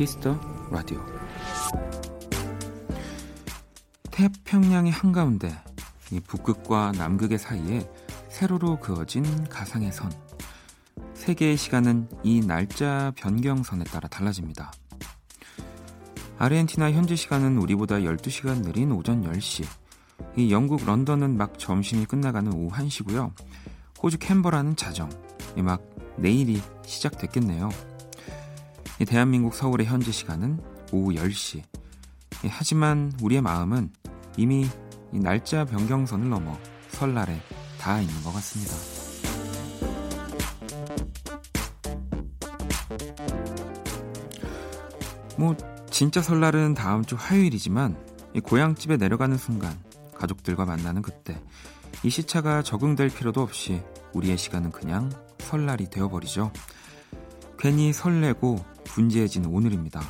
Kiss the Radio 태평양의 한가운데 이 북극과 남극의 사이에 세로로 그어진 가상의 선 세계의 시간은 이 날짜 변경선에 따라 달라집니다. 아르헨티나 현지 시간은 우리보다 12시간 느린 오전 10시 이 영국 런던은 막 점심이 끝나가는 오후 1시고요. 호주 캔버라는 자정 막 내일이 시작됐겠네요. 이 대한민국 서울의 현지 시간은 오후 10시. 하지만 우리의 마음은 이미 이 날짜 변경선을 넘어 설날에 닿아 있는 것 같습니다. 뭐 진짜 설날은 다음 주 화요일이지만 고향집에 내려가는 순간 가족들과 만나는 그때 이 시차가 적응될 필요도 없이 우리의 시간은 그냥 설날이 되어버리죠. 괜히 설레고 분주해진 오늘입니다.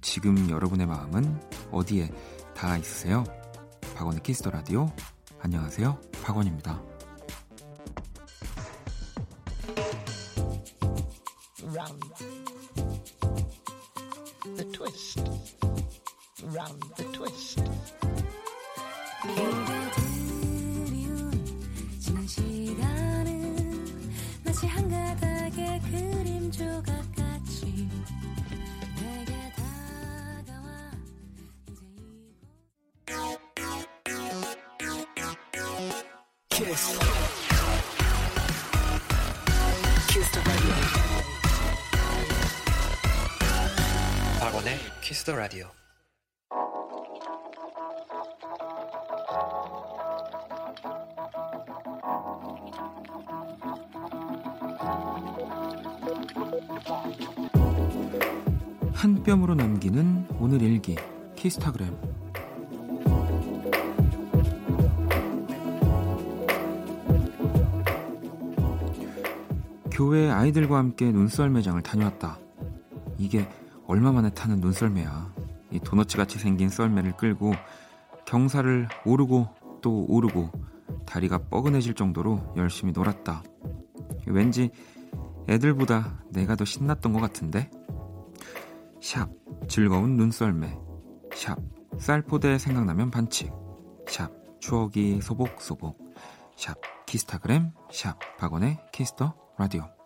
지금 여러분의 마음은 어디에 닿아 있으세요? 박원의 Kiss the Radio. 안녕하세요. 박원입니다. Round the twist. 라디오. 한 뼘으로 남기는 오늘 일기 키스타그램 교회 아이들과 함께 눈썰매장을 다녀왔다. 이게 얼마 만에 타는 눈썰매야. 이 도너츠 같이 생긴 썰매를 끌고 경사를 오르고 또 오르고 다리가 뻐근해질 정도로 열심히 놀았다. 왠지 애들보다 내가 더 신났던 것 같은데? 샵 즐거운 눈썰매 샵 쌀포대 생각나면 반칙 샵 추억이 소복소복 샵 키스타그램 샵 박원의 Kiss the Radio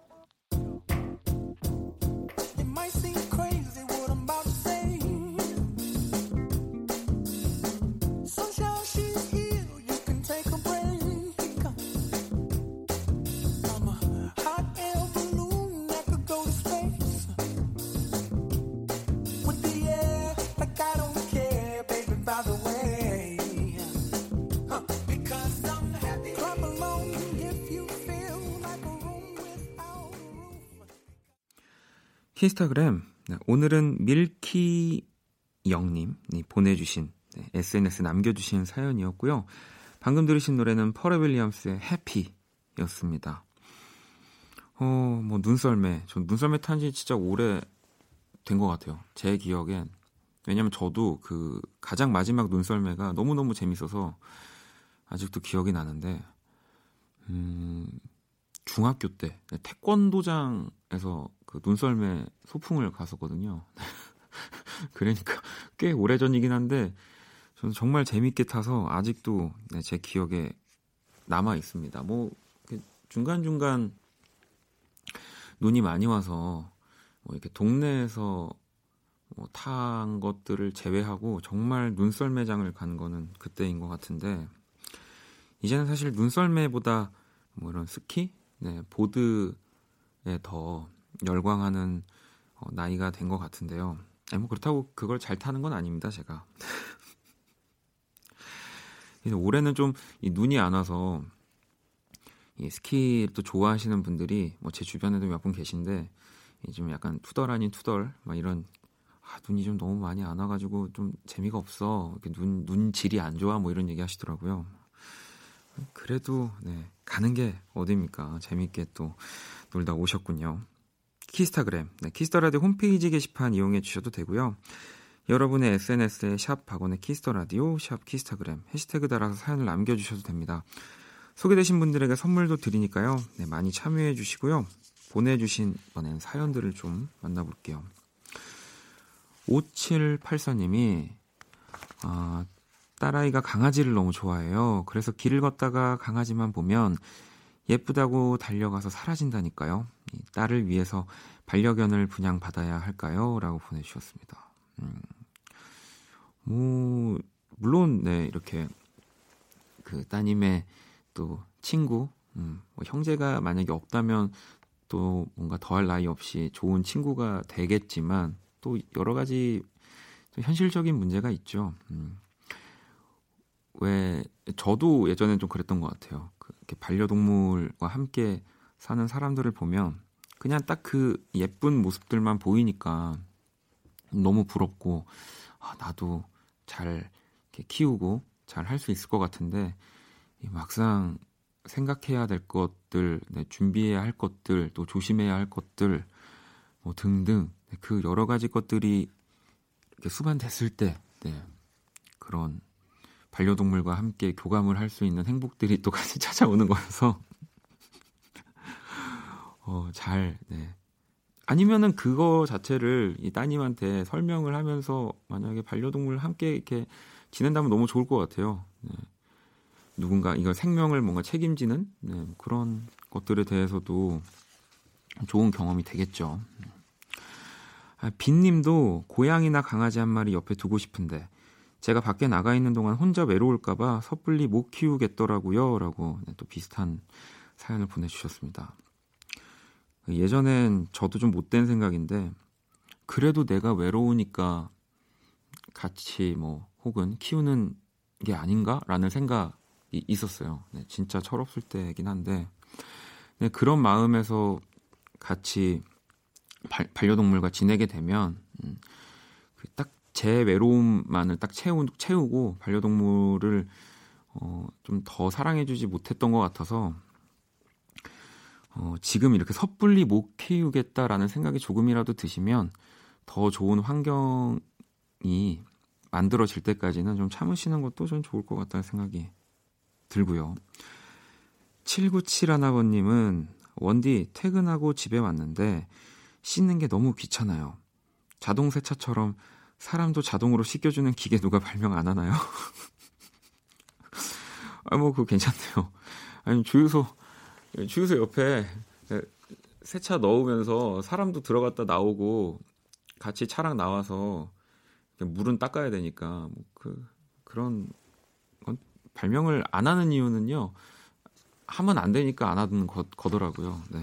키스타그램 네, 오늘은 밀키 영님이 보내주신 네, SNS 남겨주신 사연이었고요. 방금 들으신 노래는 퍼레 윌리엄스의 해피였습니다. 어, 뭐 눈썰매. 전 눈썰매 탄 지 진짜 오래 된 것 같아요. 제 기억엔. 왜냐면 저도 그 가장 마지막 눈썰매가 너무 너무 재밌어서 아직도 기억이 나는데, 음, 중학교 때 네, 태권도장에서 그 눈썰매 소풍을 갔었거든요. 그러니까 꽤 오래전이긴 한데 저는 정말 재밌게 타서 아직도 네, 제 기억에 남아 있습니다. 뭐 중간 중간 눈이 많이 와서 뭐 이렇게 동네에서 뭐 탄 것들을 제외하고 정말 눈썰매장을 간 거는 그때인 것 같은데 이제는 사실 눈썰매보다 뭐 이런 스키, 네, 보드에 더 열광하는 어, 나이가 된 것 같은데요. 아니, 뭐 그렇다고 그걸 잘 타는 건 아닙니다, 제가. 그래서 올해는 좀 이 눈이 안 와서 이 스키도 좋아하시는 분들이 뭐 제 주변에도 몇 분 계신데 좀 약간 투덜 아닌 투덜 막 이런 아, 눈이 좀 너무 많이 안 와가지고 좀 재미가 없어 눈, 눈 질이 안 좋아 뭐 이런 얘기 하시더라고요. 그래도 네 가는 게 어딥니까 재밌게 또 놀다 오셨군요. 키스타그램, 네, 키스터라디오 홈페이지 게시판 이용해 주셔도 되고요. 여러분의 SNS에 샵 박원의 키스터라디오, 샵 키스타그램 해시태그 달아서 사연을 남겨주셔도 됩니다. 소개되신 분들에게 선물도 드리니까요. 네, 많이 참여해 주시고요. 보내주신 이번엔 사연들을 좀 만나볼게요. 5784님이 아, 딸아이가 강아지를 너무 좋아해요. 그래서 길을 걷다가 강아지만 보면 예쁘다고 달려가서 사라진다니까요. 딸을 위해서 반려견을 분양받아야 할까요? 라고 보내주셨습니다. 음, 뭐, 물론, 네, 이렇게 그 따님의 또 친구, 음, 뭐 형제가 만약에 없다면 또 뭔가 더할 나위 없이 좋은 친구가 되겠지만 또 여러 가지 현실적인 문제가 있죠. 음. 왜 저도 예전엔 좀 그랬던 것 같아요. 그 이렇게 반려동물과 함께 사는 사람들을 보면 그냥 딱 그 예쁜 모습들만 보이니까 너무 부럽고 아, 나도 잘 키우고 잘 할 수 있을 것 같은데 막상 생각해야 될 것들, 네, 준비해야 할 것들, 또 조심해야 할 것들 뭐 등등 네, 그 여러 가지 것들이 이렇게 수반됐을 때 네, 그런 반려동물과 함께 교감을 할 수 있는 행복들이 또 같이 찾아오는 거여서 어, 잘 네. 아니면은 그거 자체를 이 따님한테 설명을 하면서 만약에 반려동물 함께 이렇게 지낸다면 너무 좋을 것 같아요. 네. 누군가 이걸 생명을 뭔가 책임지는 네, 그런 것들에 대해서도 좋은 경험이 되겠죠. 아, 빈님도 고양이나 강아지 한 마리 옆에 두고 싶은데 제가 밖에 나가 있는 동안 혼자 외로울까봐 섣불리 못 키우겠더라고요. 라고 또 비슷한 사연을 보내주셨습니다. 예전엔 저도 좀 못된 생각인데 그래도 내가 외로우니까 같이 뭐 혹은 키우는 게 아닌가라는 생각이 있었어요. 네, 진짜 철없을 때긴 한데 네, 그런 마음에서 같이 발, 반려동물과 지내게 되면 음, 그딱 제 외로움만을 딱 채우, 채우고 반려동물을 어, 좀 더 사랑해주지 못했던 것 같아서 어, 지금 이렇게 섣불리 못 키우겠다라는 생각이 조금이라도 드시면 더 좋은 환경이 만들어질 때까지는 좀 참으시는 것도 좀 좋을 것 같다는 생각이 들고요. 7971아버님은 원디 퇴근하고 집에 왔는데 씻는 게 너무 귀찮아요. 자동 세차처럼 사람도 자동으로 씻겨주는 기계 누가 발명 안 하나요? 아, 뭐, 그거 괜찮네요. 아니, 주유소, 주유소 옆에 세차 넣으면서 사람도 들어갔다 나오고 같이 차랑 나와서 물은 닦아야 되니까, 뭐, 그, 그런 건 발명을 안 하는 이유는요, 하면 안 되니까 안 하는 거, 거더라고요. 네.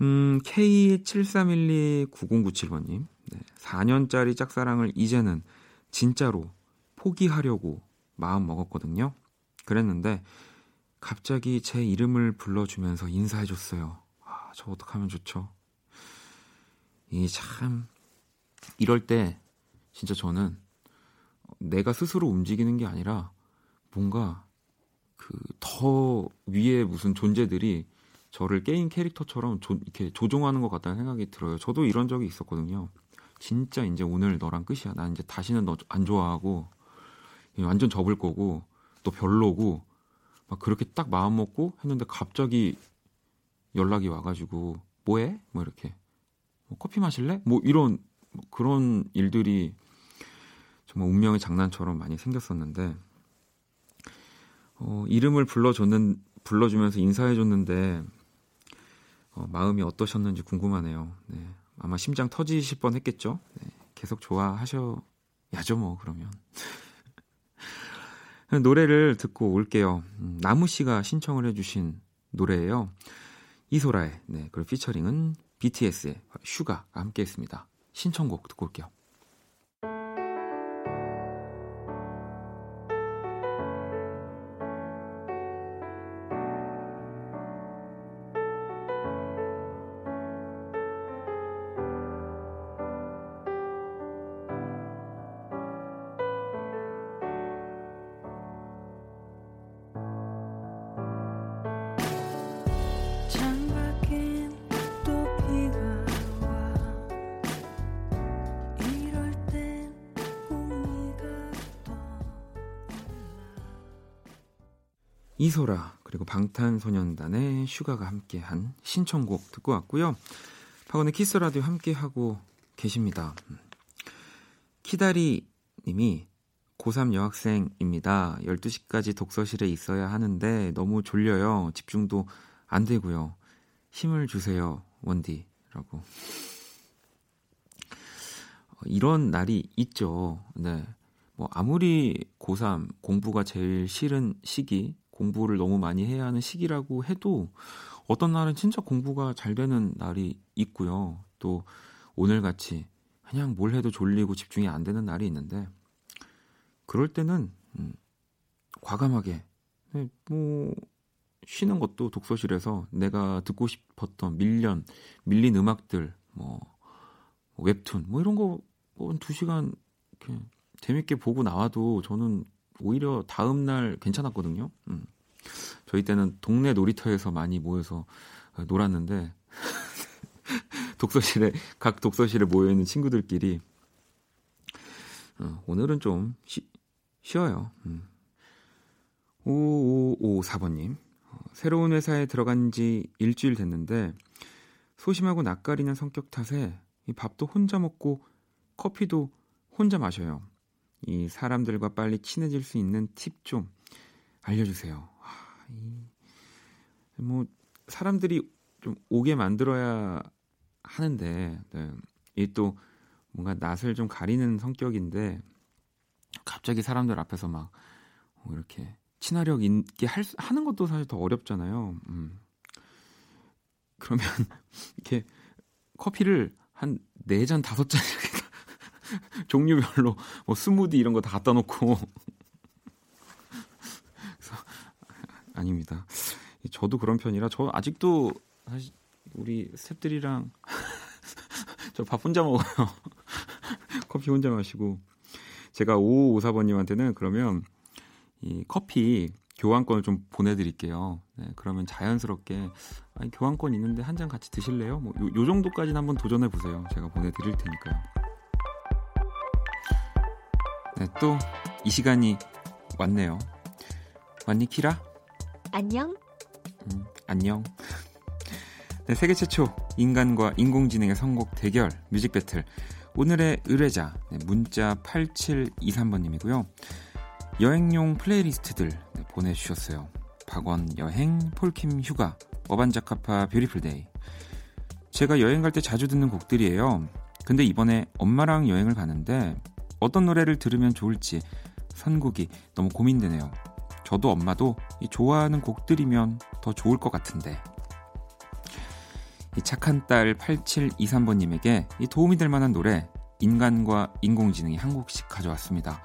음, K73129097번님. 네, 4년짜리 짝사랑을 이제는 진짜로 포기하려고 마음 먹었거든요. 그랬는데 갑자기 제 이름을 불러주면서 인사해줬어요. 아, 저 어떡하면 좋죠? 이 참, 이럴 때 진짜 저는 내가 스스로 움직이는 게 아니라 뭔가 그 더 위에 무슨 존재들이 저를 게임 캐릭터처럼 조, 이렇게 조종하는 것 같다는 생각이 들어요. 저도 이런 적이 있었거든요. 진짜 이제 오늘 너랑 끝이야. 난 이제 다시는 너 안 좋아하고 완전 접을 거고 또 별로고 막 그렇게 딱 마음 먹고 했는데 갑자기 연락이 와가지고 뭐해? 뭐 이렇게 뭐 커피 마실래? 뭐 이런 뭐 그런 일들이 정말 운명의 장난처럼 많이 생겼었는데 어, 이름을 불러줬는 불러주면서 인사해줬는데 어, 마음이 어떠셨는지 궁금하네요. 네. 아마 심장 터지실 뻔 했겠죠? 네. 계속 좋아하셔야죠, 뭐, 그러면. 노래를 듣고 올게요. 음, 나무 씨가 신청을 해주신 노래예요. 이소라의, 네, 그리고 피처링은 BTS의 슈가가 함께 했습니다. 신청곡 듣고 올게요. 이소라 그리고 방탄소년단의 슈가가 함께한 신청곡 듣고 왔고요. 박원의 Kiss the Radio 함께하고 계십니다. 키다리 님이 고3 여학생입니다. 12시까지 독서실에 있어야 하는데 너무 졸려요. 집중도 안 되고요. 힘을 주세요, 원디라고. 어, 이런 날이 있죠. 네. 뭐 아무리 고3 공부가 제일 싫은 시기, 공부를 너무 많이 해야 하는 시기라고 해도 어떤 날은 진짜 공부가 잘 되는 날이 있고요. 또 오늘 같이 그냥 뭘 해도 졸리고 집중이 안 되는 날이 있는데 그럴 때는 음, 과감하게 네, 뭐 쉬는 것도 독서실에서 내가 듣고 싶었던 밀련 밀린 음악들 뭐 웹툰 뭐 이런 거뭐두 시간 이렇게 재밌게 보고 나와도 저는 오히려 다음 날 괜찮았거든요. 음. 저희 때는 동네 놀이터에서 많이 모여서 놀았는데 독서실에 각 독서실에 모여 있는 친구들끼리 어, 오늘은 좀 쉬, 쉬어요. 음. 5554번님 어, 새로운 회사에 들어간 지 일주일 됐는데 소심하고 낯가리는 성격 탓에 이 밥도 혼자 먹고 커피도 혼자 마셔요. 이 사람들과 빨리 친해질 수 있는 팁 좀 알려주세요. 아, 이, 뭐 사람들이 좀 오게 만들어야 하는데 네. 이또 뭔가 낯을 좀 가리는 성격인데 갑자기 사람들 앞에서 막뭐 이렇게 친화력 있게 할, 하는 것도 사실 더 어렵잖아요. 음. 그러면 이렇게 커피를 한네잔 다섯 잔 종류별로 뭐 스무디 이런 거 다 갖다 놓고 그래서 아닙니다. 저도 그런 편이라 저 아직도 사실 우리 스탭들이랑 저 밥 혼자 먹어요. 커피 혼자 마시고 제가 5554번님한테는 그러면 이 커피 교환권을 좀 보내드릴게요. 네, 그러면 자연스럽게 아니, 교환권 있는데 한 잔 같이 드실래요? 뭐 요, 요 정도까지는 한번 도전해 보세요. 제가 보내드릴 테니까요. 네, 또이 시간이 왔네요. 왔니 키라? 안녕. 음, 안녕. 네, 세계 최초 인간과 인공지능의 선곡 대결 뮤직 배틀. 오늘의 의뢰자 네, 문자 8723번님이고요. 여행용 플레이리스트들 네, 보내주셨어요. 박원 여행, 폴킴 휴가, 어반자카파 Beautiful Day. 제가 여행 갈 때 자주 듣는 곡들이에요. 근데 이번에 엄마랑 여행을 가는데 어떤 노래를 들으면 좋을지 선곡이 너무 고민되네요. 저도 엄마도 좋아하는 곡들이면 더 좋을 것 같은데. 이 착한 딸 8723번님에게 이 도움이 될 만한 노래 인간과 인공지능이 한 곡씩 가져왔습니다.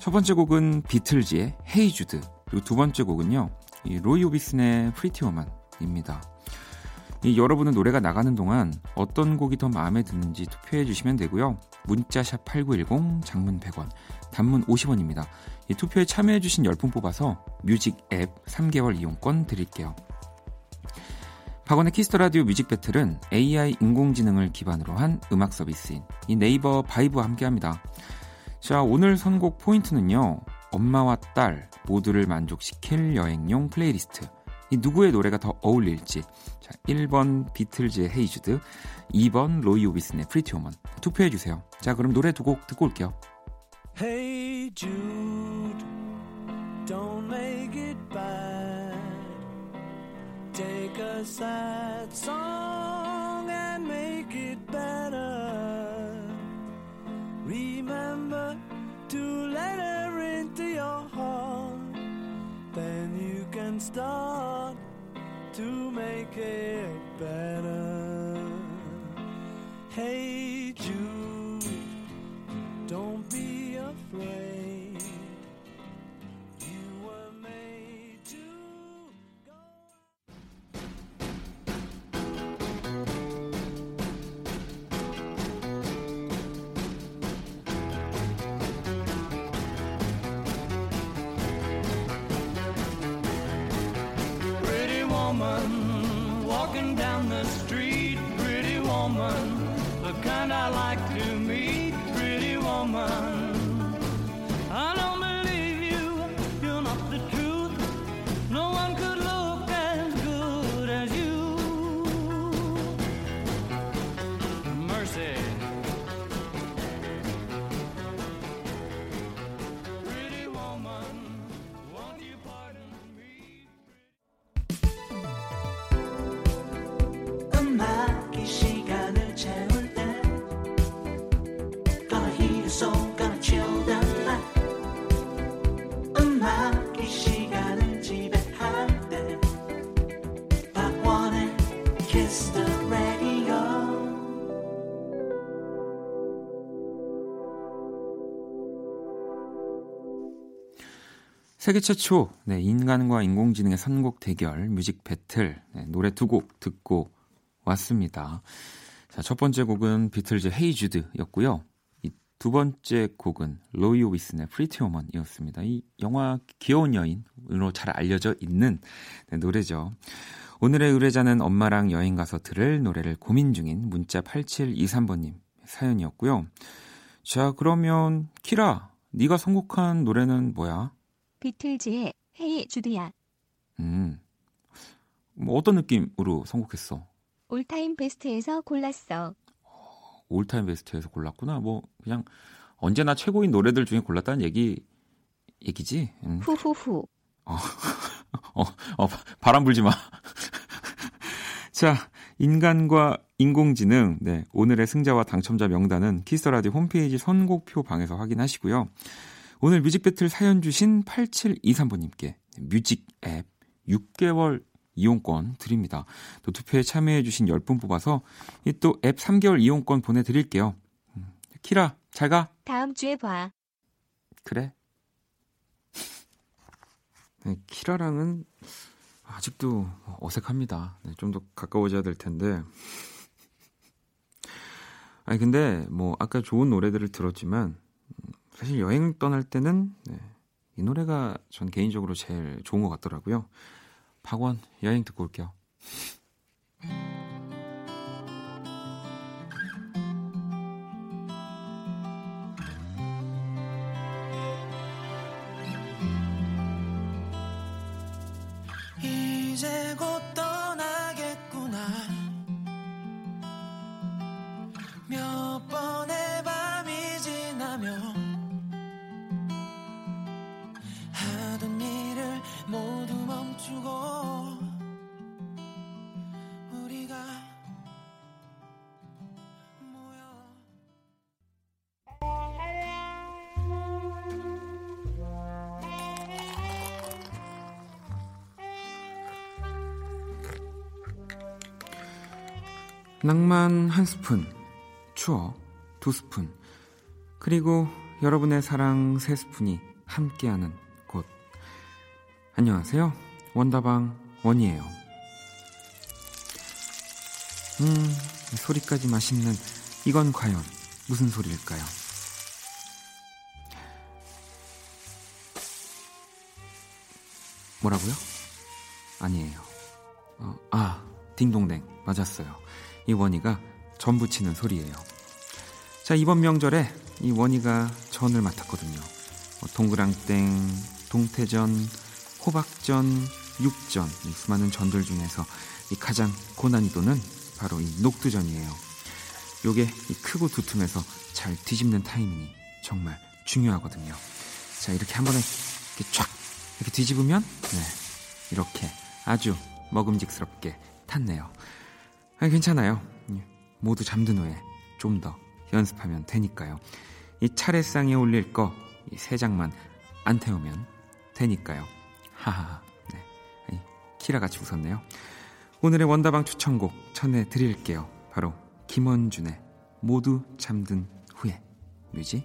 첫 번째 곡은 비틀즈의 Hey Jude 그리고 두 번째 곡은요 이 로이 오비슨의 Pretty Woman입니다. 이 여러분은 노래가 나가는 동안 어떤 곡이 더 마음에 드는지 투표해 주시면 되고요. 문자샵 8910 장문 100원 단문 50원입니다. 이 투표에 참여해 주신 10분 뽑아서 뮤직 앱 3개월 이용권 드릴게요. 박원의 Kiss the Radio 뮤직 배틀은 AI 인공지능을 기반으로 한 음악 서비스인 이 네이버 바이브와 함께합니다. 자, 오늘 선곡 포인트는요. 엄마와 딸 모두를 만족시킬 여행용 플레이리스트. 이 누구의 노래가 더 어울릴지. 자, 1번 비틀즈의 Hey Jude, 2번 로이 오비슨의 Pretty Woman. 투표해 주세요. 자, 그럼 노래 두 곡 듣고 올게요. Hey Jude, don't make it bad. Take a sad song and make it better. Remember to let her can start to make it better. Hey Jude, 세계 최초 네, 인간과 인공지능의 선곡 대결 뮤직 배틀 네, 노래 두 곡 듣고 왔습니다. 자, 첫 번째 곡은 비틀즈 Hey Jude였고요. 이 두 번째 곡은 로이 오비슨의 Pretty Woman이었습니다. 이 영화 귀여운 여인으로 잘 알려져 있는 네, 노래죠. 오늘의 의뢰자는 엄마랑 여행 가서 들을 노래를 고민 중인 문자 8723번님 사연이었고요. 자, 그러면 키라, 네가 선곡한 노래는 뭐야? 비틀즈의 Hey Jude야. 음. 뭐 어떤 느낌으로 선곡했어? all-time best에서 골랐어. all-time best에서 골랐구나. 뭐 그냥 언제나 최고인 노래들 중에 골랐다는 얘기 얘기지. 음. 후후후. 어, 어, 어 바람 불지 마. 자, 인간과 인공지능. 네, 오늘의 승자와 당첨자 명단은 Kiss the Radio 홈페이지 선곡표 방에서 확인하시고요. 오늘 뮤직 배틀 사연 주신 8723번님께 뮤직 앱 6개월 이용권 드립니다. 또 투표에 참여해주신 10분 뽑아서 또 앱 3개월 이용권 보내드릴게요. 음, 키라, 잘 가. 다음 주에 봐. 그래. 네, 키라랑은 아직도 어색합니다. 네, 좀더 가까워져야 될 텐데. 아니, 근데 뭐, 아까 좋은 노래들을 들었지만, 사실 여행 떠날 때는 네, 이 노래가 전 개인적으로 제일 좋은 것 같더라고요. 박원 여행 듣고 올게요. 낭만 한 스푼, 추억 두 스푼, 그리고 여러분의 사랑 세 스푼이 함께하는 곳. 안녕하세요. 원다방 원이에요. 음, 소리까지 맛있는 이건 과연 무슨 소리일까요? 뭐라고요? 아니에요. 어, 아, 딩동댕. 맞았어요. 이 원희가 전 부치는 소리예요. 자, 이번 명절에 이 원희가 전을 맡았거든요. 뭐 동그랑땡, 동태전, 호박전, 육전, 이 수많은 전들 중에서 이 가장 고난이도는 바로 이 녹두전이에요. 요게 이 크고 두툼해서 잘 뒤집는 타이밍이 정말 중요하거든요. 자, 이렇게 한 번에 이렇게 쫙 이렇게 뒤집으면 네, 이렇게 아주 먹음직스럽게 탔네요. 아니, 괜찮아요. 예, 모두 잠든 후에 좀 더 연습하면 되니까요. 이 차례상에 올릴 거, 이세 장만 안 태우면 되니까요. 하하. 네. 키라 같이 웃었네요. 오늘의 원다방 추천곡 전해 드릴게요. 바로 김원준의 모두 잠든 후에 뮤직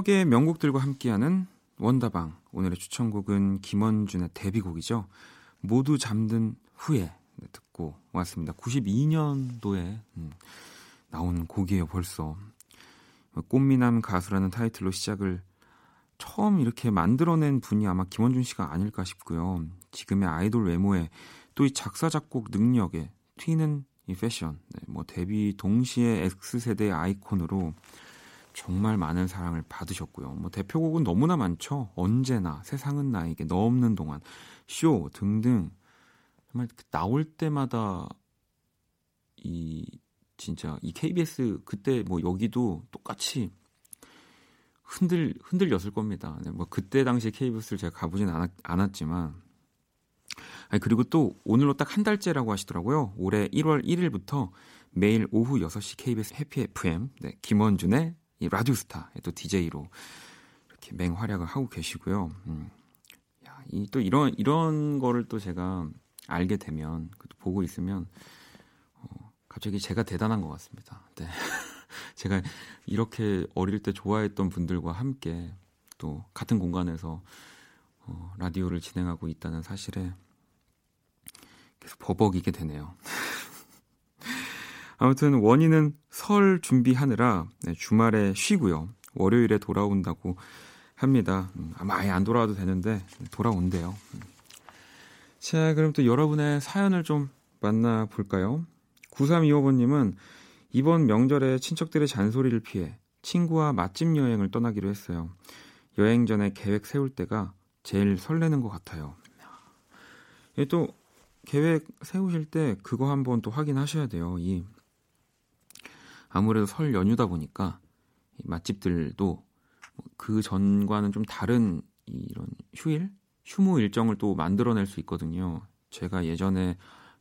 추억의 명곡들과 함께하는 원다방. 오늘의 추천곡은 김원준의 데뷔곡이죠. 모두 잠든 후에 듣고 왔습니다. 92년도에 음, 나온 곡이에요, 벌써. 꽃미남 가수라는 타이틀로 시작을 처음 이렇게 만들어낸 분이 아마 김원준 씨가 아닐까 싶고요. 지금의 아이돌 외모에 또 이 작사, 작곡 능력에 튀는 이 패션. 네, 뭐 데뷔 동시에 X세대의 아이콘으로 정말 많은 사랑을 받으셨고요. 뭐 대표곡은 너무나 많죠. 언제나 세상은 나에게 너 없는 동안 쇼 등등 정말 그 나올 때마다 이 진짜 이 KBS 그때 뭐 여기도 똑같이 흔들 흔들렸을 겁니다. 네, 뭐 그때 당시 KBS를 제가 가보진 않았, 않았지만 아니 그리고 또 오늘로 딱 한 달째라고 하시더라고요. 올해 1월 1일부터 매일 오후 6시 KBS 해피 FM 네, 김원준의 이 라디오스타의 또 DJ로 이렇게 맹활약을 하고 계시고요. 음. 야, 이 또 이런 이런 거를 또 제가 알게 되면 보고 있으면 어, 갑자기 제가 대단한 것 같습니다. 네. 제가 이렇게 어릴 때 좋아했던 분들과 함께 또 같은 공간에서 어, 라디오를 진행하고 있다는 사실에 계속 버벅이게 되네요. 아무튼 원인은 설 준비하느라 네, 주말에 쉬고요. 월요일에 돌아온다고 합니다. 음, 아마 아예 안 돌아와도 되는데 돌아온대요. 음. 자, 그럼 또 여러분의 사연을 좀 만나볼까요? 9325번님은 이번 명절에 친척들의 잔소리를 피해 친구와 맛집 여행을 떠나기로 했어요. 여행 전에 계획 세울 때가 제일 설레는 것 같아요. 또 계획 세우실 때 그거 한번 또 확인하셔야 돼요. 이 아무래도 설 연휴다 보니까 맛집들도 그 전과는 좀 다른 이런 휴일, 휴무 일정을 또 만들어낼 수 있거든요. 제가 예전에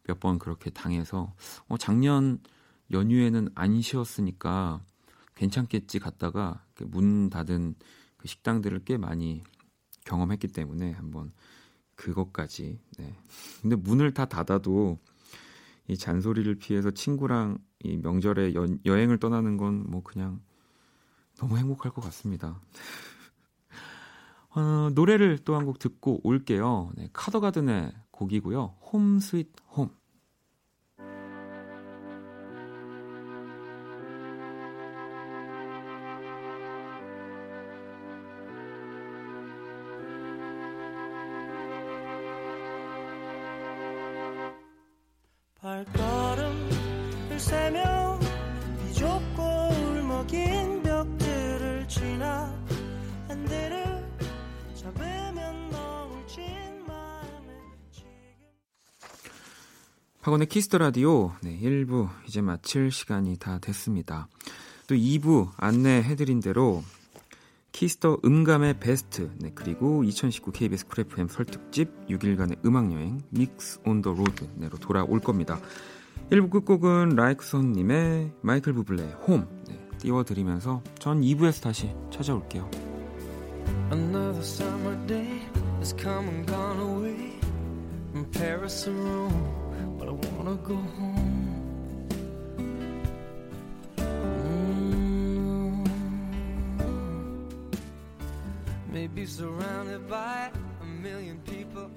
몇 번 그렇게 당해서 어, 작년 연휴에는 안 쉬었으니까 괜찮겠지 갔다가 문 닫은 그 식당들을 꽤 많이 경험했기 때문에 한번 그것까지. 네. 근데 문을 다 닫아도 이 잔소리를 피해서 친구랑 이 명절에 여, 여행을 떠나는 건 뭐 그냥 너무 행복할 것 같습니다. 어, 노래를 또 한 곡 듣고 올게요. 네, 카더가든의 곡이고요. Home Sweet Home. 박원의 Kiss the Radio 네, 1부 이제 마칠 시간이 다 됐습니다. 또 2부 안내해드린 대로 Kiss the 음감회 베스트 네, 그리고 2019 KBS Cool FM 설 특집 6일간의 음악 여행 Mix on the Road 네로 돌아올 겁니다. 1부 끝곡은 라이크손 님의 마이클 부블레의 홈 네, 띄워드리면서 전 2부에서 다시 찾아올게요. Another summer day has come and gone away from Paris or Rome. I wanna go home. Mm. Maybe surrounded by a million people,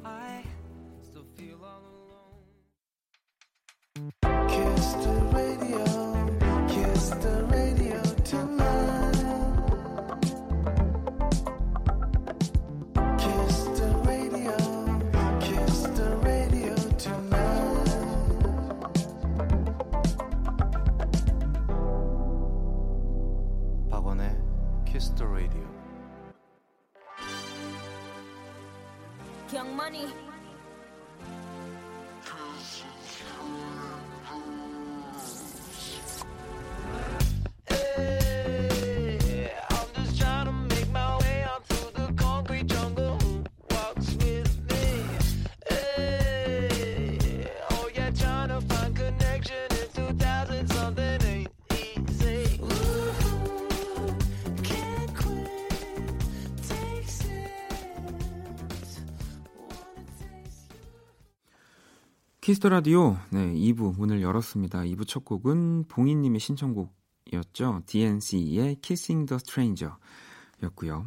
Kiss the Radio 네, 2부 문을 열었습니다. 2부 첫 곡은 봉인님의 신청곡이었죠. DNCE의 Kissing Strangers였고요.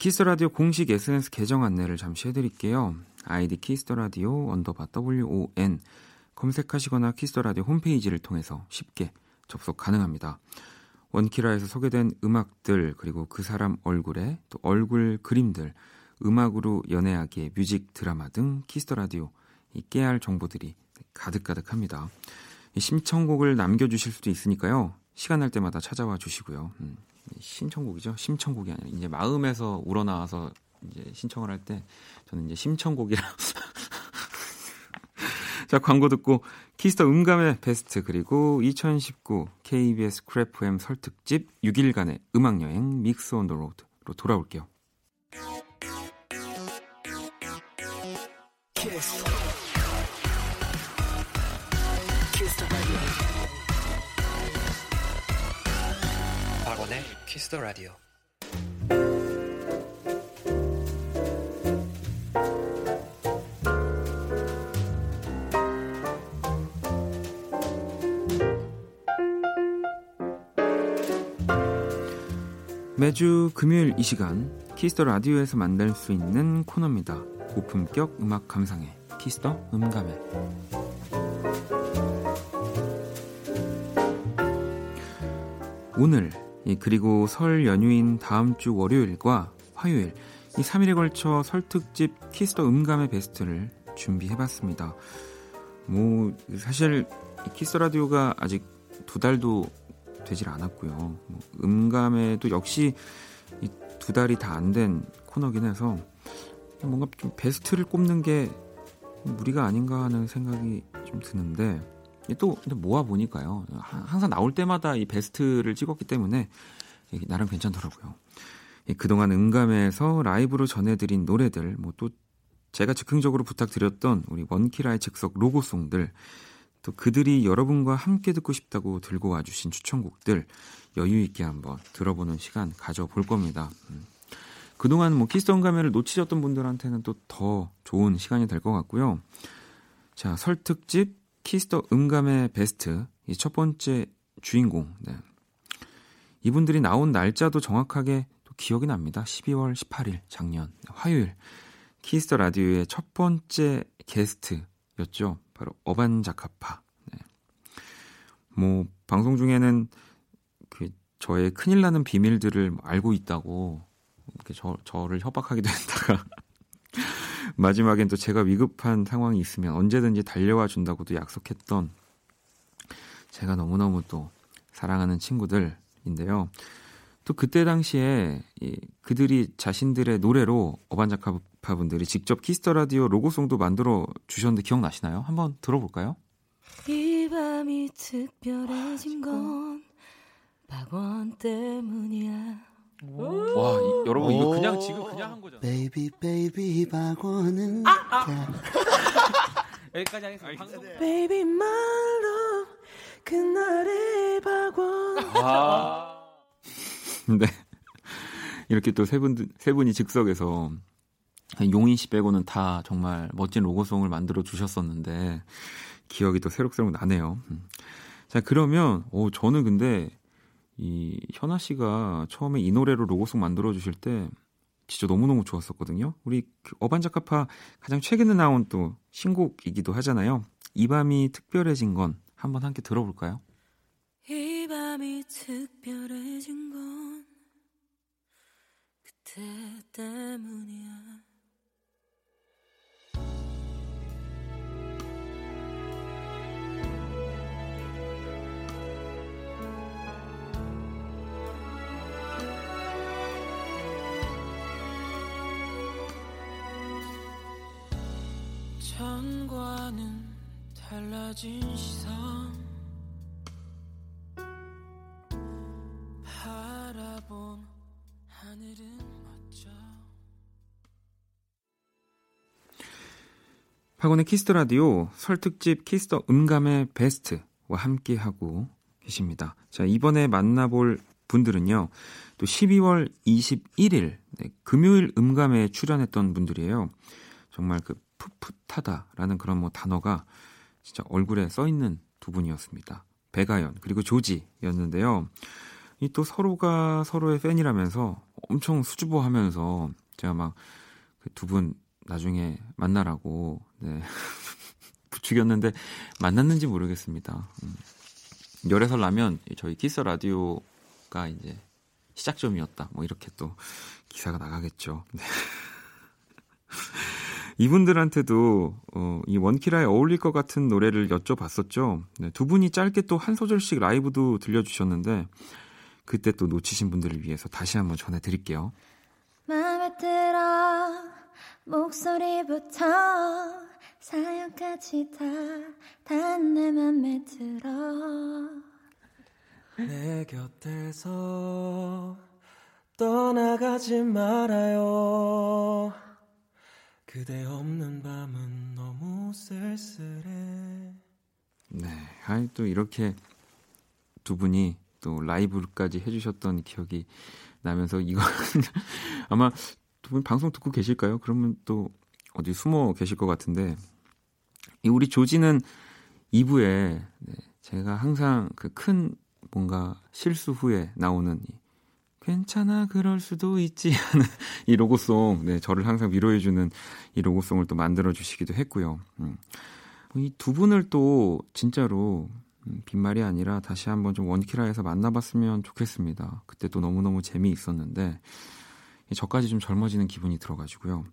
Kiss the Radio 공식 SNS 계정 안내를 잠시 해 드릴게요. 아이디 Kiss the Radio 언더바 WON 검색하시거나 Kiss the Radio 홈페이지를 통해서 쉽게 접속 가능합니다. 원키라에서 소개된 음악들 그리고 그 사람 얼굴에 또 얼굴 그림들 음악으로 연애하기에 뮤직 드라마 등 Kiss the Radio 이 깨알 정보들이 가득가득합니다. 심청곡을 남겨주실 수도 있으니까요. 시간 날 때마다 찾아와 주시고요. 음, 신청곡이죠. 심청곡이 아니라 이제 마음에서 우러나와서 이제 신청을 할 때 저는 이제 심청곡이라 자, 광고 듣고 Kiss the 음감회 베스트 그리고 2019 KBS Cool FM 설특집 6일간의 음악 여행 Mix on the Road로 돌아올게요. 키스. 박원의 키스 더 라디오. 매주 금요일 이 시간 키스터 라디오에서 만날 수 있는 코너입니다. 고품격 음악 감상회 Kiss the 음감회. 오늘 그리고 설 연휴인 다음 주 월요일과 화요일 이 3일에 걸쳐 설 특집 Kiss the 음감회 베스트를 준비해봤습니다. 뭐 사실 Kiss the Radio가 아직 두 달도 되질 않았고요. 뭐 음감회도 역시 두 달이 다 안 된 코너긴 해서 뭔가 좀 베스트를 꼽는 게 무리가 아닌가 하는 생각이 좀 드는데 또 모아 보니까요. 항상 나올 때마다 이 베스트를 찍었기 때문에 나름 괜찮더라고요. 그동안 음감에서 라이브로 전해드린 노래들, 뭐 또 제가 즉흥적으로 부탁드렸던 우리 원키라의 즉석 로고송들, 또 그들이 여러분과 함께 듣고 싶다고 들고 와주신 추천곡들 여유 있게 한번 들어보는 시간 가져볼 겁니다. 음. 그동안 뭐 Kiss the 음감회를 놓치셨던 분들한테는 또 더 좋은 시간이 될 것 같고요. 자, 설특집 Kiss the 음감회 베스트 이 첫 번째 주인공. 네. 이분들이 나온 날짜도 정확하게 또 기억이 납니다. 12월 18일 작년 화요일 Kiss the Radio의 첫 번째 게스트였죠. 바로 어반자카파. 네. 뭐 방송 중에는 그 저의 큰일 나는 비밀들을 알고 있다고 이렇게 저, 저를 협박하기도 했다가 마지막엔 또 제가 위급한 상황이 있으면 언제든지 달려와 준다고도 약속했던 제가 너무너무 또 사랑하는 친구들인데요. 또 그때 당시에 이, 그들이 자신들의 노래로 어반자카파 분들이 직접 Kiss the Radio 로고송도 만들어 주셨는데 기억나시나요? 한번 들어볼까요? 이 밤이 특별해진 건 박원 때문이야. 와, 이, 여러분 이거 그냥 지금 그냥 한 거잖아요. baby baby 박원은 아, 아. 여기까지 하겠습니다. 방송. baby 말로 그날의 박원. 와. 네. 이렇게 또 세 분, 세 분이 즉석에서 용인 씨 빼고는 다 정말 멋진 로고송을 만들어 주셨었는데 기억이 또 새록새록 나네요. 음. 자, 그러면, 오, 저는 근데 이 현아 씨가 처음에 이 노래로 로고송 만들어 주실 때 진짜 너무너무 좋았었거든요. 우리 그 어반자카파 가장 최근에 나온 또 신곡이기도 하잖아요. 이 밤이 특별해진 건 한번 함께 들어볼까요? 이 밤이 특별해진 건 그때 때문이야. 전과는 달라진 시선 바라본 하늘은 멋져 박원의 Kiss the Radio 설특집 Kiss the 음감회 베스트와 함께 하고 계십니다. 자 이번에 만나볼 분들은요. 또 12월 21일 네, 금요일 음감회 출연했던 분들이에요. 정말 그 풋풋하다라는 그런 뭐 단어가 진짜 얼굴에 써 있는 두 분이었습니다. 배가연 그리고 조지였는데요. 이 또 서로가 서로의 팬이라면서 엄청 수줍어하면서 제가 막그두분 나중에 만나라고 네. 부추겼는데 만났는지 모르겠습니다. 음. 열애설 나면 저희 키스 라디오가 이제 시작점이었다. 뭐 이렇게 또 기사가 나가겠죠. 네. 이분들한테도 어, 이 원키라에 어울릴 것 같은 노래를 여쭤봤었죠. 네, 두 분이 짧게 또 한 소절씩 라이브도 들려주셨는데 그때 또 놓치신 분들을 위해서 다시 한번 전해드릴게요. 마음에 들어 목소리부터 사연까지 다, 다내 맘에 들어. 내 곁에서 떠나가지 말아요. 그대 없는 밤은 너무 쓸쓸해. 네, 아이 또 이렇게 두 분이 또 라이브까지 해주셨던 기억이 나면서 이거 아마 두 분 방송 듣고 계실까요? 그러면 또 어디 숨어 계실 것 같은데 이 우리 조지는 2부에 네, 제가 항상 그 큰 뭔가 실수 후에 나오는 이 괜찮아 그럴 수도 있지 하는 이 로고송 네 저를 항상 위로해주는 이 로고송을 또 만들어 주시기도 했고요. 음. 이두 분을 또 진짜로 음, 빈말이 아니라 다시 한번 좀 원키라에서 만나봤으면 좋겠습니다. 그때 또 너무너무 재미있었는데 저까지 좀 젊어지는 기분이 들어가지고요.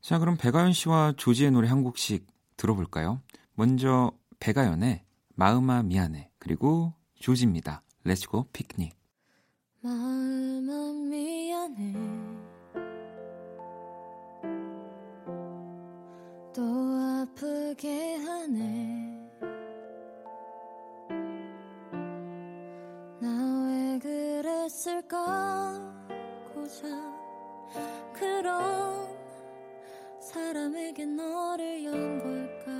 자 그럼 백아연 씨와 조지의 노래 한 곡씩 들어볼까요? 먼저 백아연의 마음아 미안해 그리고 조지입니다. Let's Go Picnic 마음아 미안해. 또 아프게 하네. 나 왜 그랬을까? 고작 그런 사람에게 너를 연 걸까?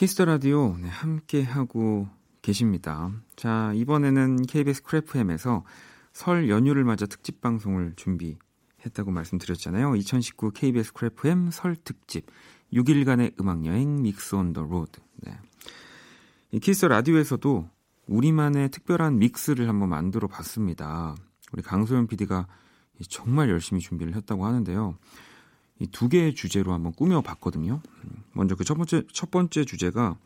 Kiss the Radio 네, 함께 하고 계십니다. 자 이번에는 KBS Cool FM에서 설 연휴를 맞아 특집 방송을 준비했다고 말씀드렸잖아요. 2019 KBS Cool FM 설 특집 6일간의 음악 여행 Mix on the Road. 네. 이 Kiss Radio에서도 우리만의 특별한 mix를 한번 만들어 봤습니다. 우리 강소연 PD가 정말 열심히 준비를 했다고 하는데요. 이 두 개의 주제로 한번 꾸며 봤거든요. 먼저 그 첫 번째 첫 번째 주제가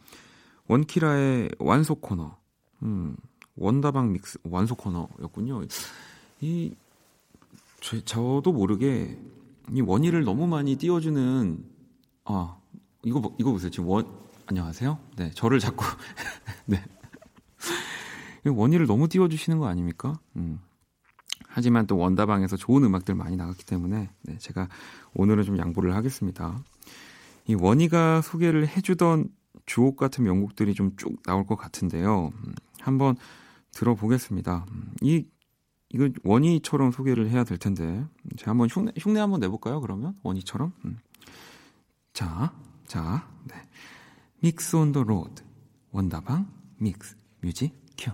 원키라의 완소 코너. 음, 원다방 믹스 완소 코너였군요. 이 저, 저도 모르게 이 원희를 너무 많이 띄워주는 아 이거 보- 이거 보세요 지금 원 안녕하세요 네 저를 자꾸 네 원희를 너무 띄워주시는 거 아닙니까 음 하지만 또 원다방에서 좋은 음악들 많이 나갔기 때문에 네, 제가 오늘은 좀 양보를 하겠습니다 이 원희가 소개를 해주던 주옥 같은 명곡들이 좀 쭉 나올 것 같은데요 음, 한번 들어보겠습니다 음, 이 이거 원희처럼 소개를 해야 될 텐데 제가 한번 흉내, 흉내 한번 내볼까요? 그러면 원희처럼 음. 자, 자, 네. Mix on the Road 원다방 믹스 뮤직 큐.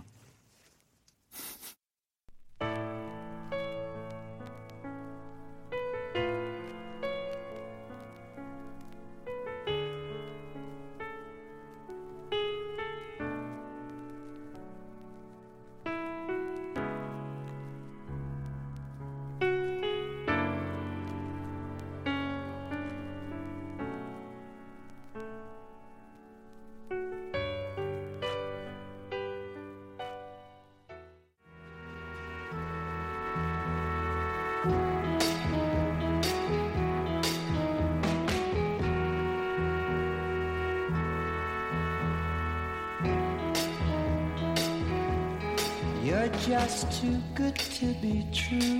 Be true.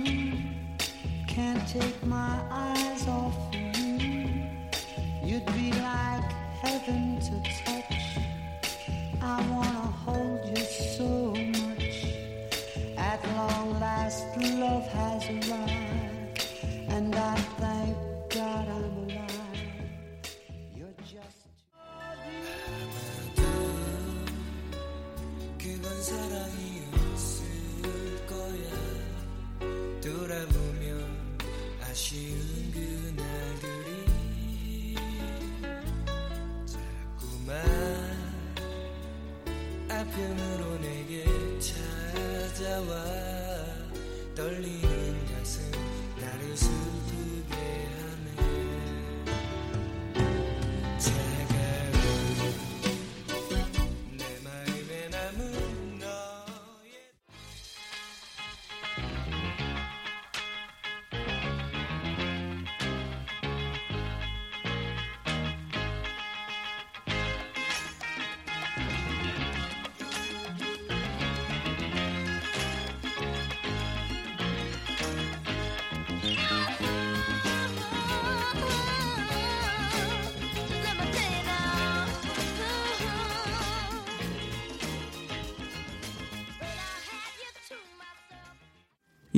아픔으로 내게 찾아와 떨리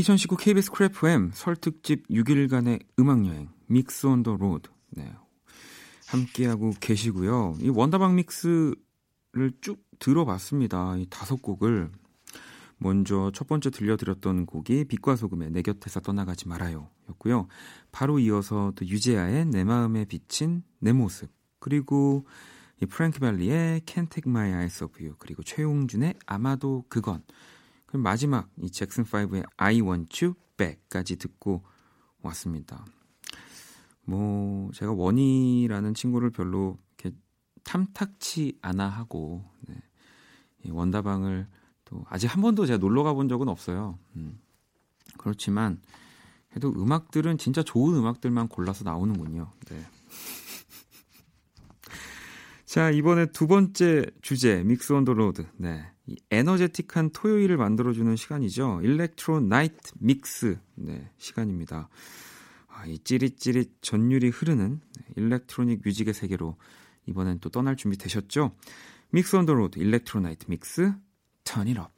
2019 KBS Cool FM 설 특집 6일간의 음악 여행 Mix on the Road. 네. 함께하고 계시고요. 이 원다방 mix를 쭉 들어봤습니다. 이 다섯 곡을 먼저 첫 번째 들려드렸던 곡이 빛과 소금의 내 곁에서 떠나가지 말아요 였고요. 바로 이어서 또 유재하의 내 마음에 비친 내 모습 그리고 이 프랭키 밸리의 Can't Take My Eyes Off You 그리고 최용준의 아마도 그건 그리고 마지막 이 잭슨 5의 I Want You Back까지 듣고 왔습니다. 뭐 제가 원이라는 친구를 별로 이렇게 탐탁치 않아 하고 네. 이 원다방을 또 아직 한 번도 제가 놀러 가본 적은 없어요. 음. 그렇지만 그래도 음악들은 진짜 좋은 음악들만 골라서 나오는군요. 네. 자 이번에 두 번째 주제 Mix on the Road. 네. 이 에너제틱한 토요일을 만들어주는 시간이죠. Electro Night Mix 네, 시간입니다. 아, 이 찌릿찌릿 전율이 흐르는 네, electronic music의 세계로 이번엔 또 떠날 준비 되셨죠? Mix on the Road Electro Night Mix Turn it up.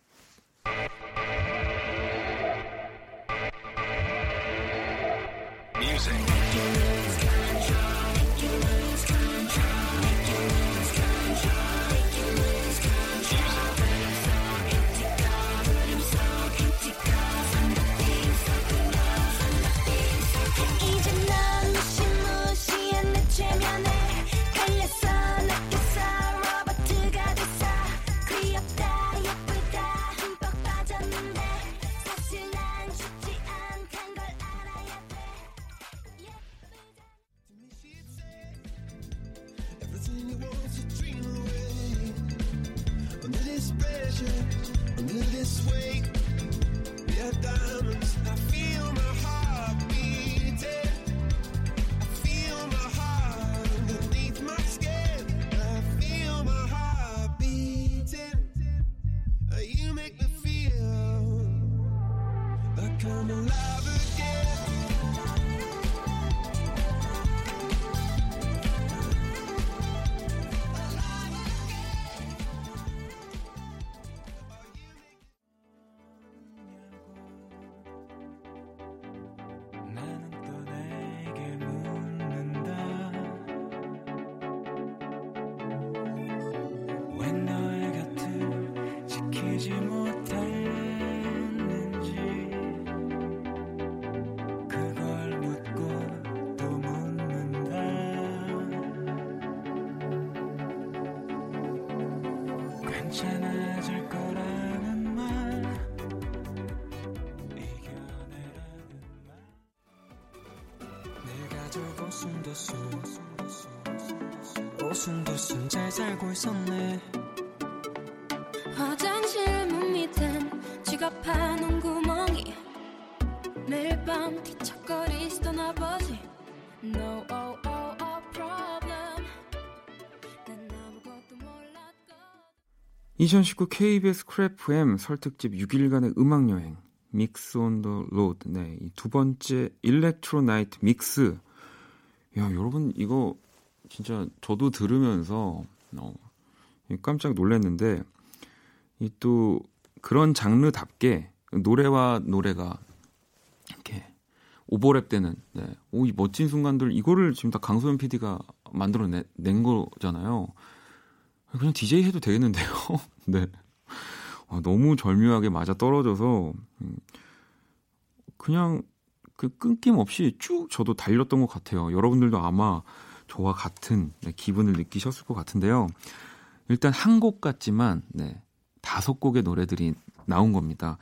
2019 KBS Cool FM 설 특집 6일간의 음악 여행 Mix on the Road. 네, 이 두 번째 Electro Night Mix. 야, 여러분 이거 진짜 저도 들으면서 어, 깜짝 놀랐는데 이 또 그런 장르답게 노래와 노래가 이렇게 오버랩 되는 네. 오, 이 멋진 순간들 이거를 지금 다 강소연 PD가 만들어 내, 낸 거잖아요. 그냥 DJ 해도 되겠는데요. 네. 아, 너무 절묘하게 맞아 떨어져서 음, 그냥 그 끊김 없이 쭉 저도 달렸던 것 같아요. 여러분들도 아마 저와 같은 네, 기분을 느끼셨을 것 같은데요. 일단 한 곡 같지만 네, 다섯 곡의 노래들이 나온 겁니다.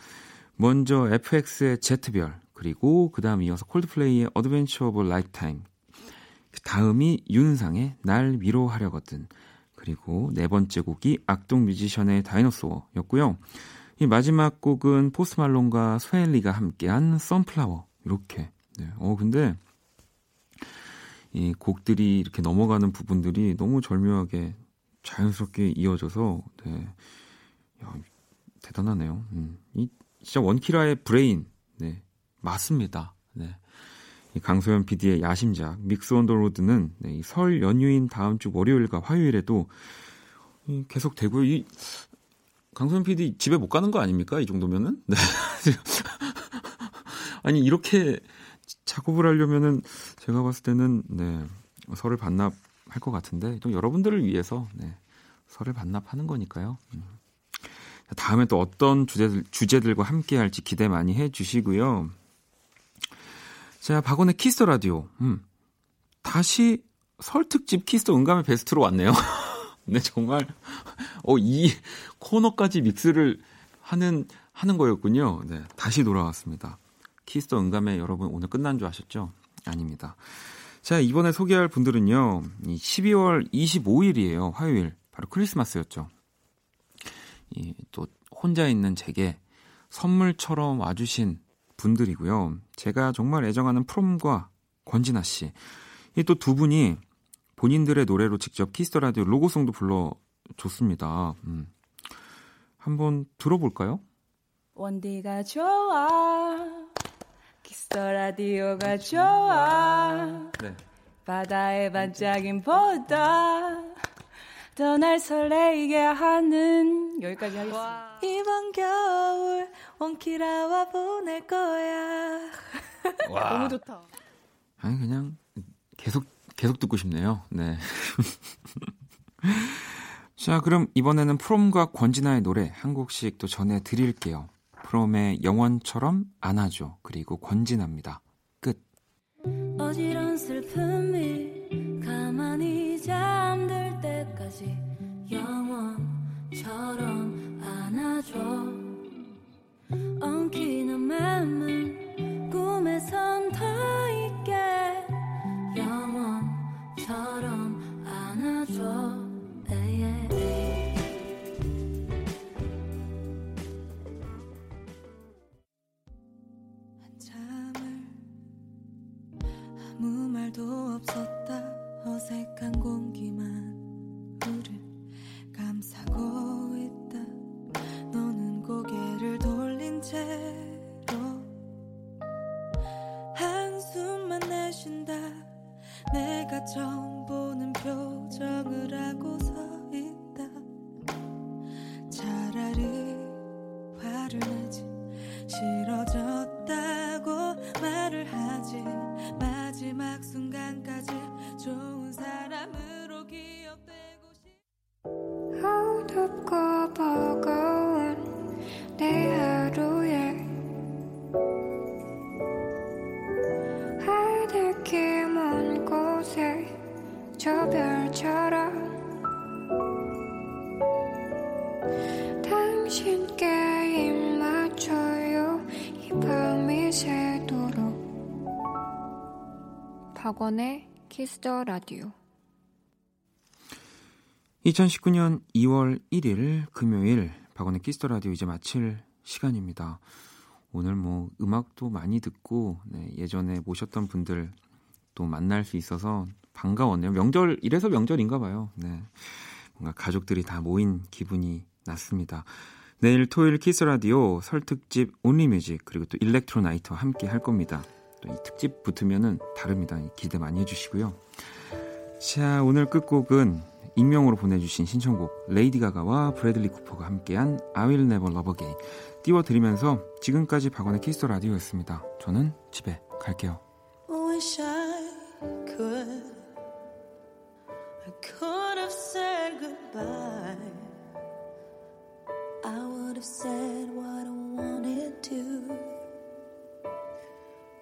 먼저 FX의 제트별 그리고 그 다음 이어서 콜드플레이의 Adventure of Lifetime 그 다음이 윤상의 날 위로하려거든 그리고 네 번째 곡이 악동 뮤지션의 Dinosaur였고요. 이 마지막 곡은 포스트 말론과 스웨이 리가 함께한 Sunflower 이렇게. 네. 어 근데 이 곡들이 이렇게 넘어가는 부분들이 너무 절묘하게 자연스럽게 이어져서 네. 야, 대단하네요. 음. 이 진짜 원키라의 브레인. 네. 맞습니다. 강소연 PD의 야심작 Mix on the Road는 네, 설 연휴인 다음 주 월요일과 화요일에도 계속 되고요. 이 강소연 PD 집에 못 가는 거 아닙니까? 이 정도면은? 네. 아니 이렇게 작업을 하려면은 제가 봤을 때는 네. 설을 반납할 것 같은데 또 여러분들을 위해서 네. 설을 반납하는 거니까요. 음. 다음에 또 어떤 주제들, 주제들과 함께 할지 기대 많이 해 주시고요. 자, 박원의 Kiss the Radio. 음. 다시 설 특집 Kiss the 음감회 베스트로 왔네요. 네, 정말 어, 이 코너까지 mix를 하는 하는 거였군요. 네, 다시 돌아왔습니다. Kiss the 음감회 여러분 오늘 끝난 줄 아셨죠? 아닙니다. 자, 이번에 소개할 분들은요. 12월 25일이에요. 화요일. 바로 크리스마스였죠. 이, 또 혼자 있는 제게 선물처럼 와주신 분들이고요. 제가 정말 애정하는 프롬과 권진아 씨. 이 또 두 분이 본인들의 노래로 직접 Kiss the Radio 로고송도 불러줬습니다. 음. 한번 들어볼까요? 원디가 좋아 Kiss the Radio가 좋아 네. 바다의 반짝임 보다 더날 설레이게 하는 여기까지 하겠습니다. 이번 겨울 원키라와 보낼 거야. 너무 좋다. 아니 그냥 계속 계속 듣고 싶네요. 네. 자, 그럼 이번에는 프롬과 권진아의 노래 한 곡씩 또 전해 드릴게요. 프롬의 영원처럼 안아줘 그리고 권진아입니다. 끝. 어지러운 슬픔이 가만히 잠들 때까지 영원처럼 안아줘. 엉키는 맘은 꿈에선 더 있게 영원처럼 안아줘. 에이. 한참을 아무 말도 없었다. 어색한 공 내가 처음 보는 표정을 하고 서 저 별처럼 당신께 입 맞춰요. 이 밤이 새도록. 박원의 Kiss the Radio 2019년 2월 1일 금요일 박원의 Kiss the Radio 이제 마칠 시간입니다. 오늘 뭐 음악도 많이 듣고 네, 예전에 모셨던 분들 또 만날 수 있어서 반가웠네요. 명절 이래서 명절인가 봐요. 네. 뭔가 가족들이 다 모인 기분이 났습니다. 내일 토요일 Kiss Radio 설 특집 Only Music 그리고 또 Electro Night와 함께 할 겁니다. 또 이 특집 붙으면은 다릅니다. 기대 많이 해주시고요. 자 오늘 끝곡은 익명으로 보내주신 신청곡 레이디 가가와 브래들리 쿠퍼가 함께한 I Will Never Love Again 띄워드리면서 지금까지 박원의 Kiss Radio였습니다. 저는 집에 갈게요. Have said what I wanted to.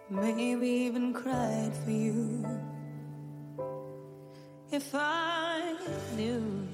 Maybe even cried for you. If I knew